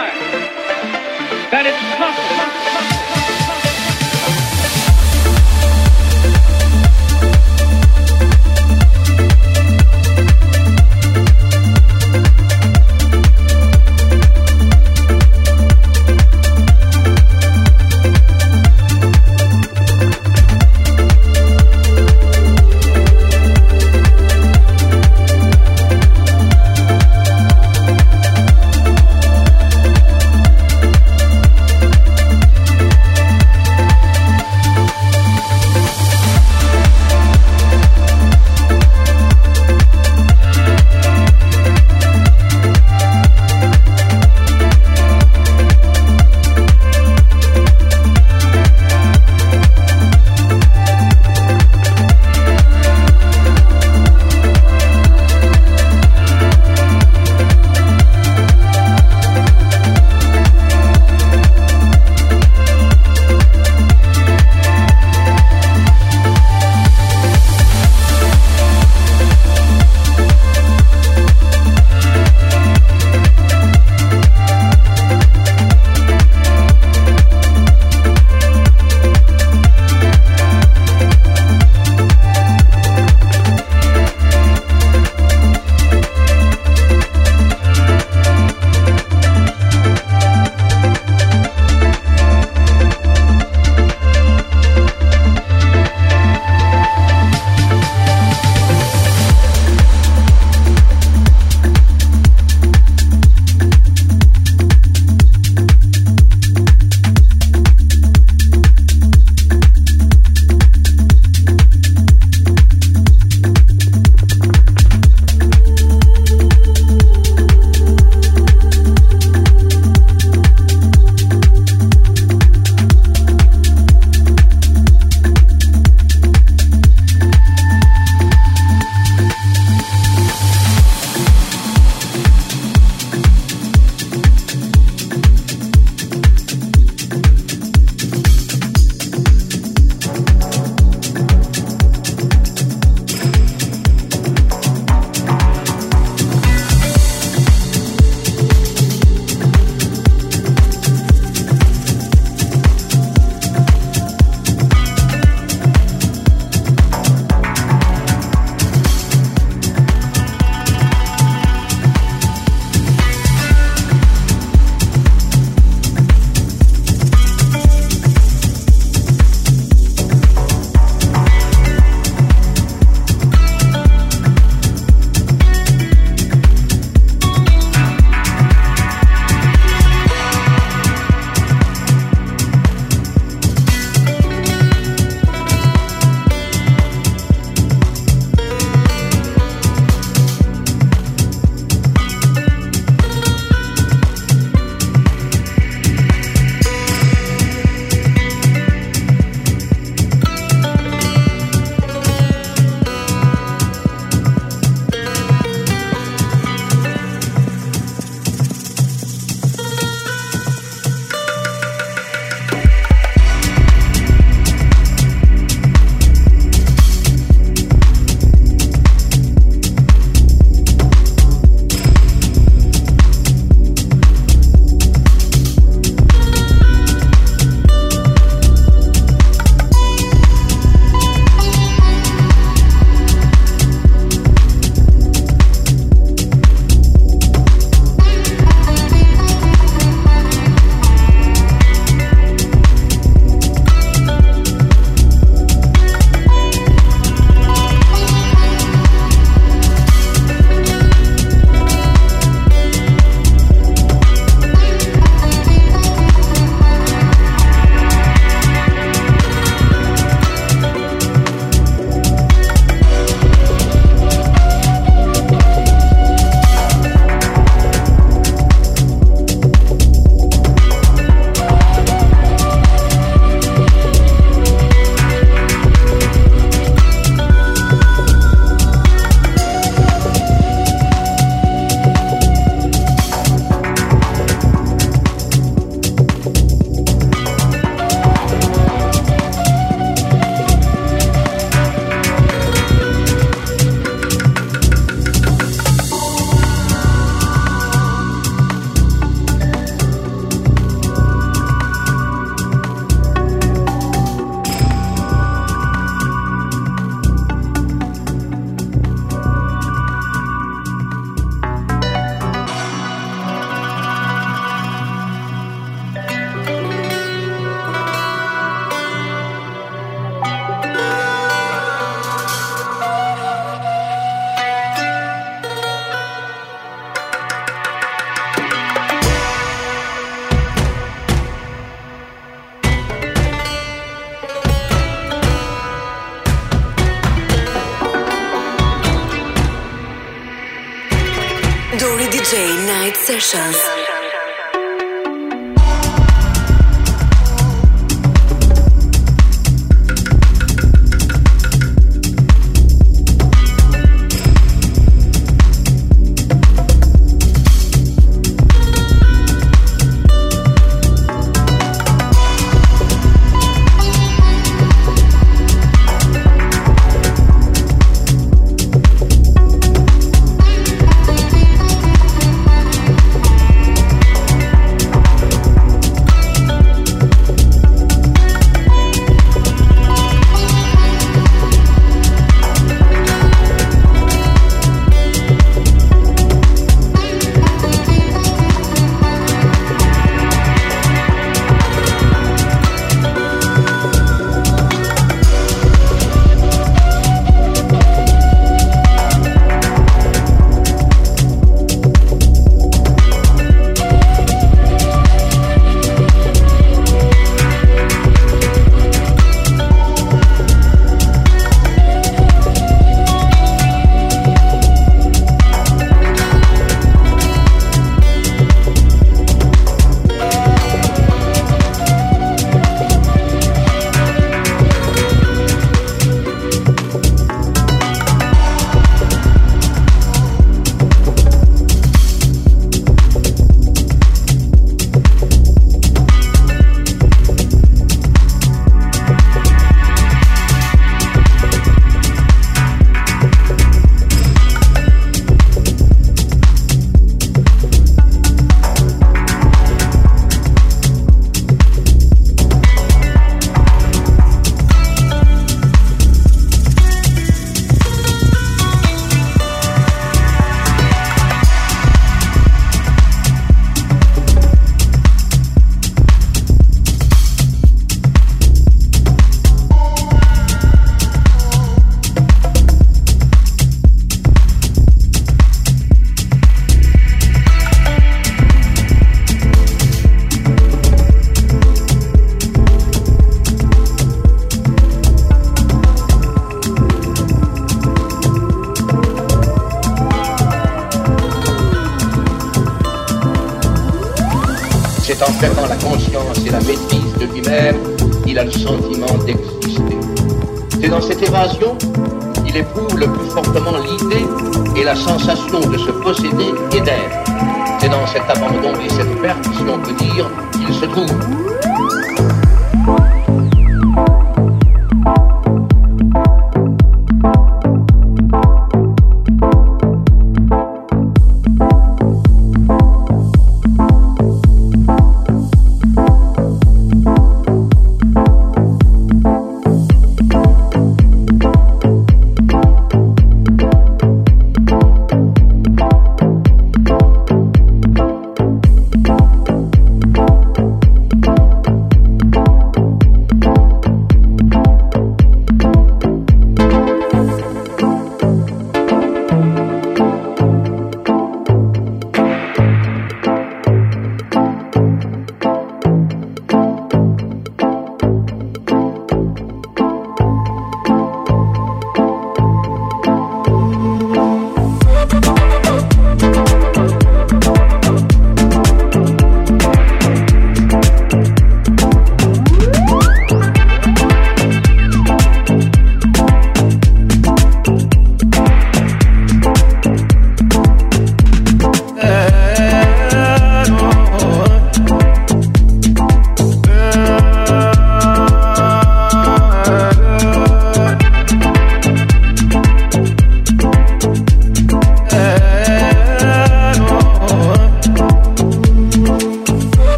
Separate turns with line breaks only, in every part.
time that it's possible.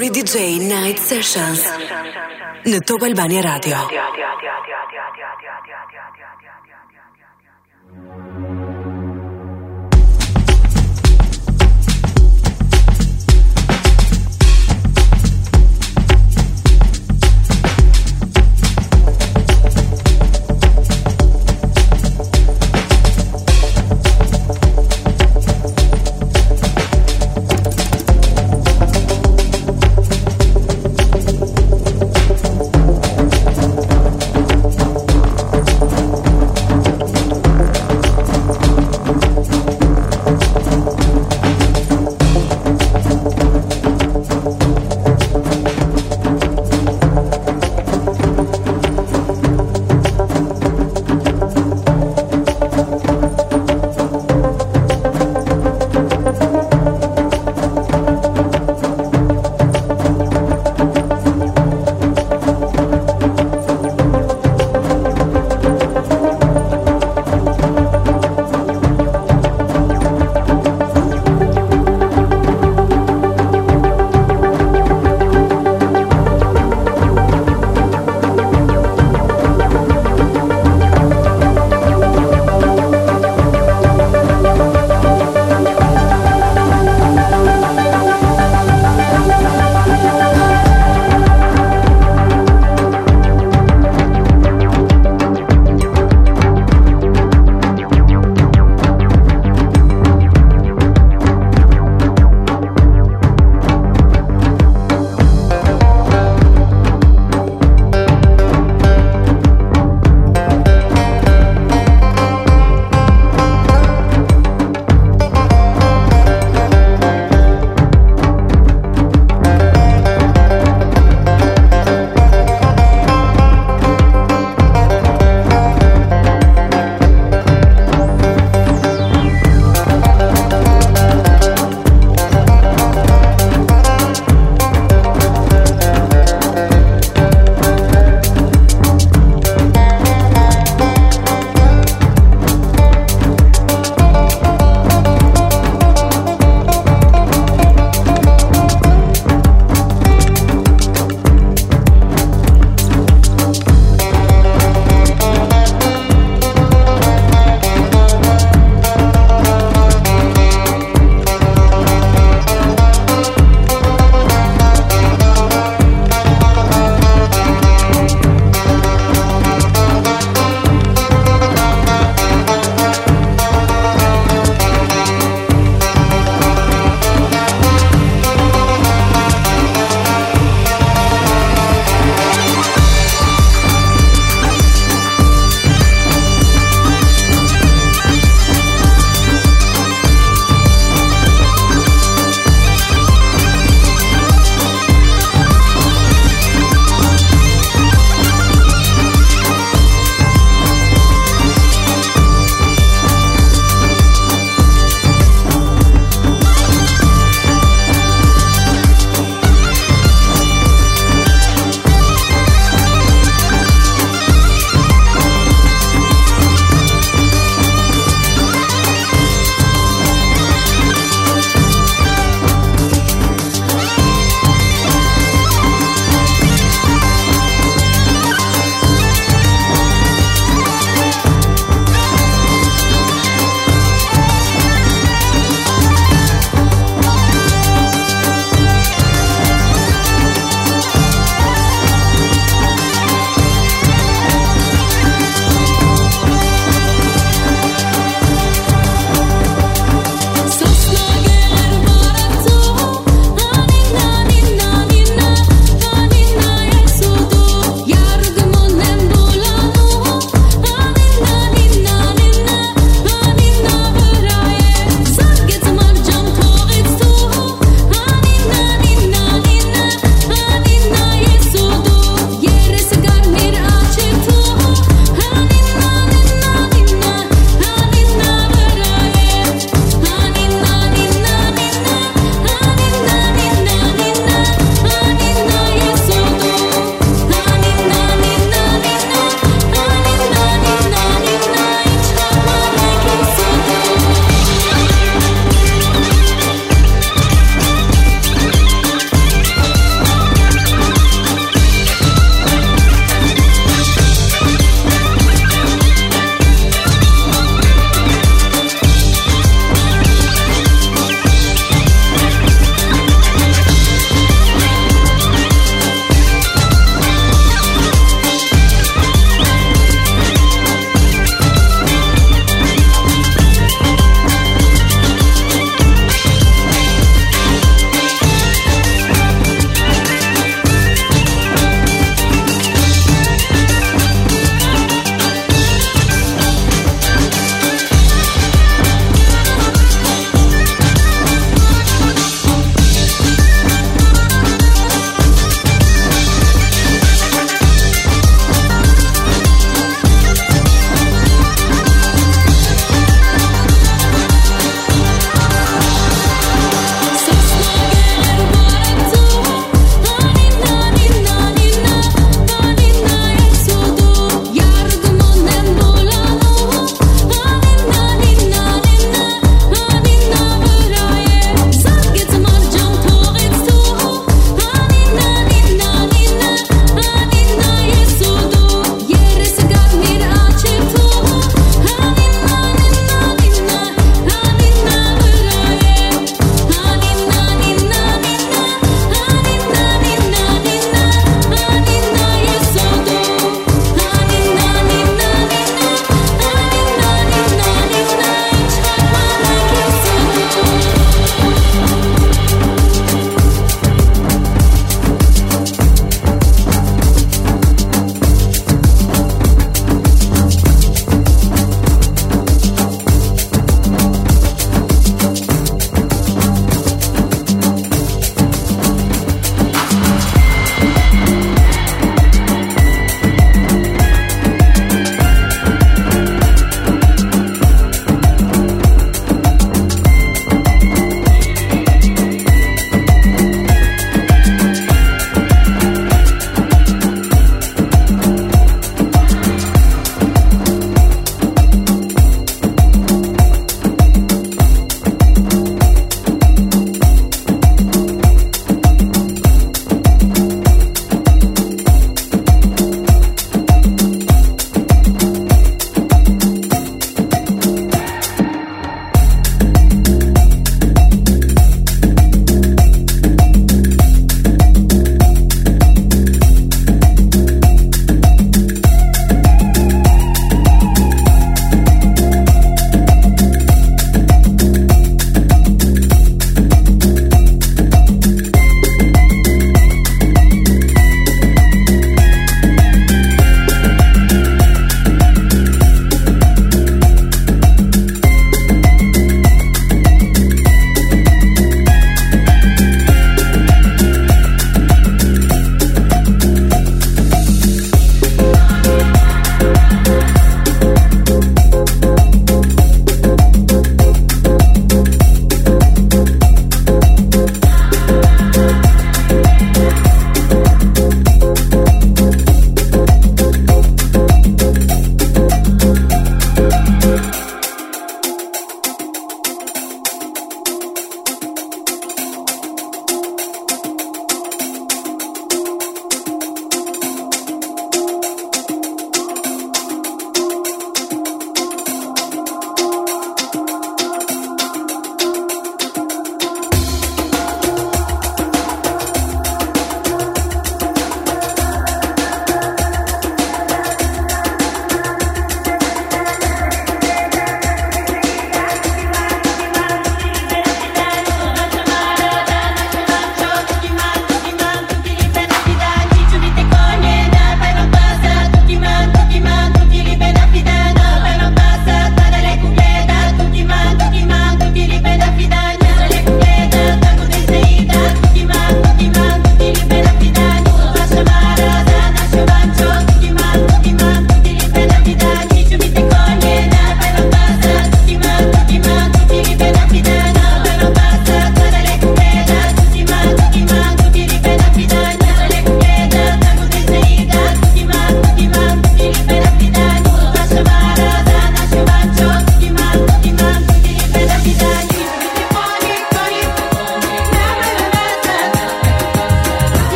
Lori DJ Night Sessions në Top Albania Radio. Radio.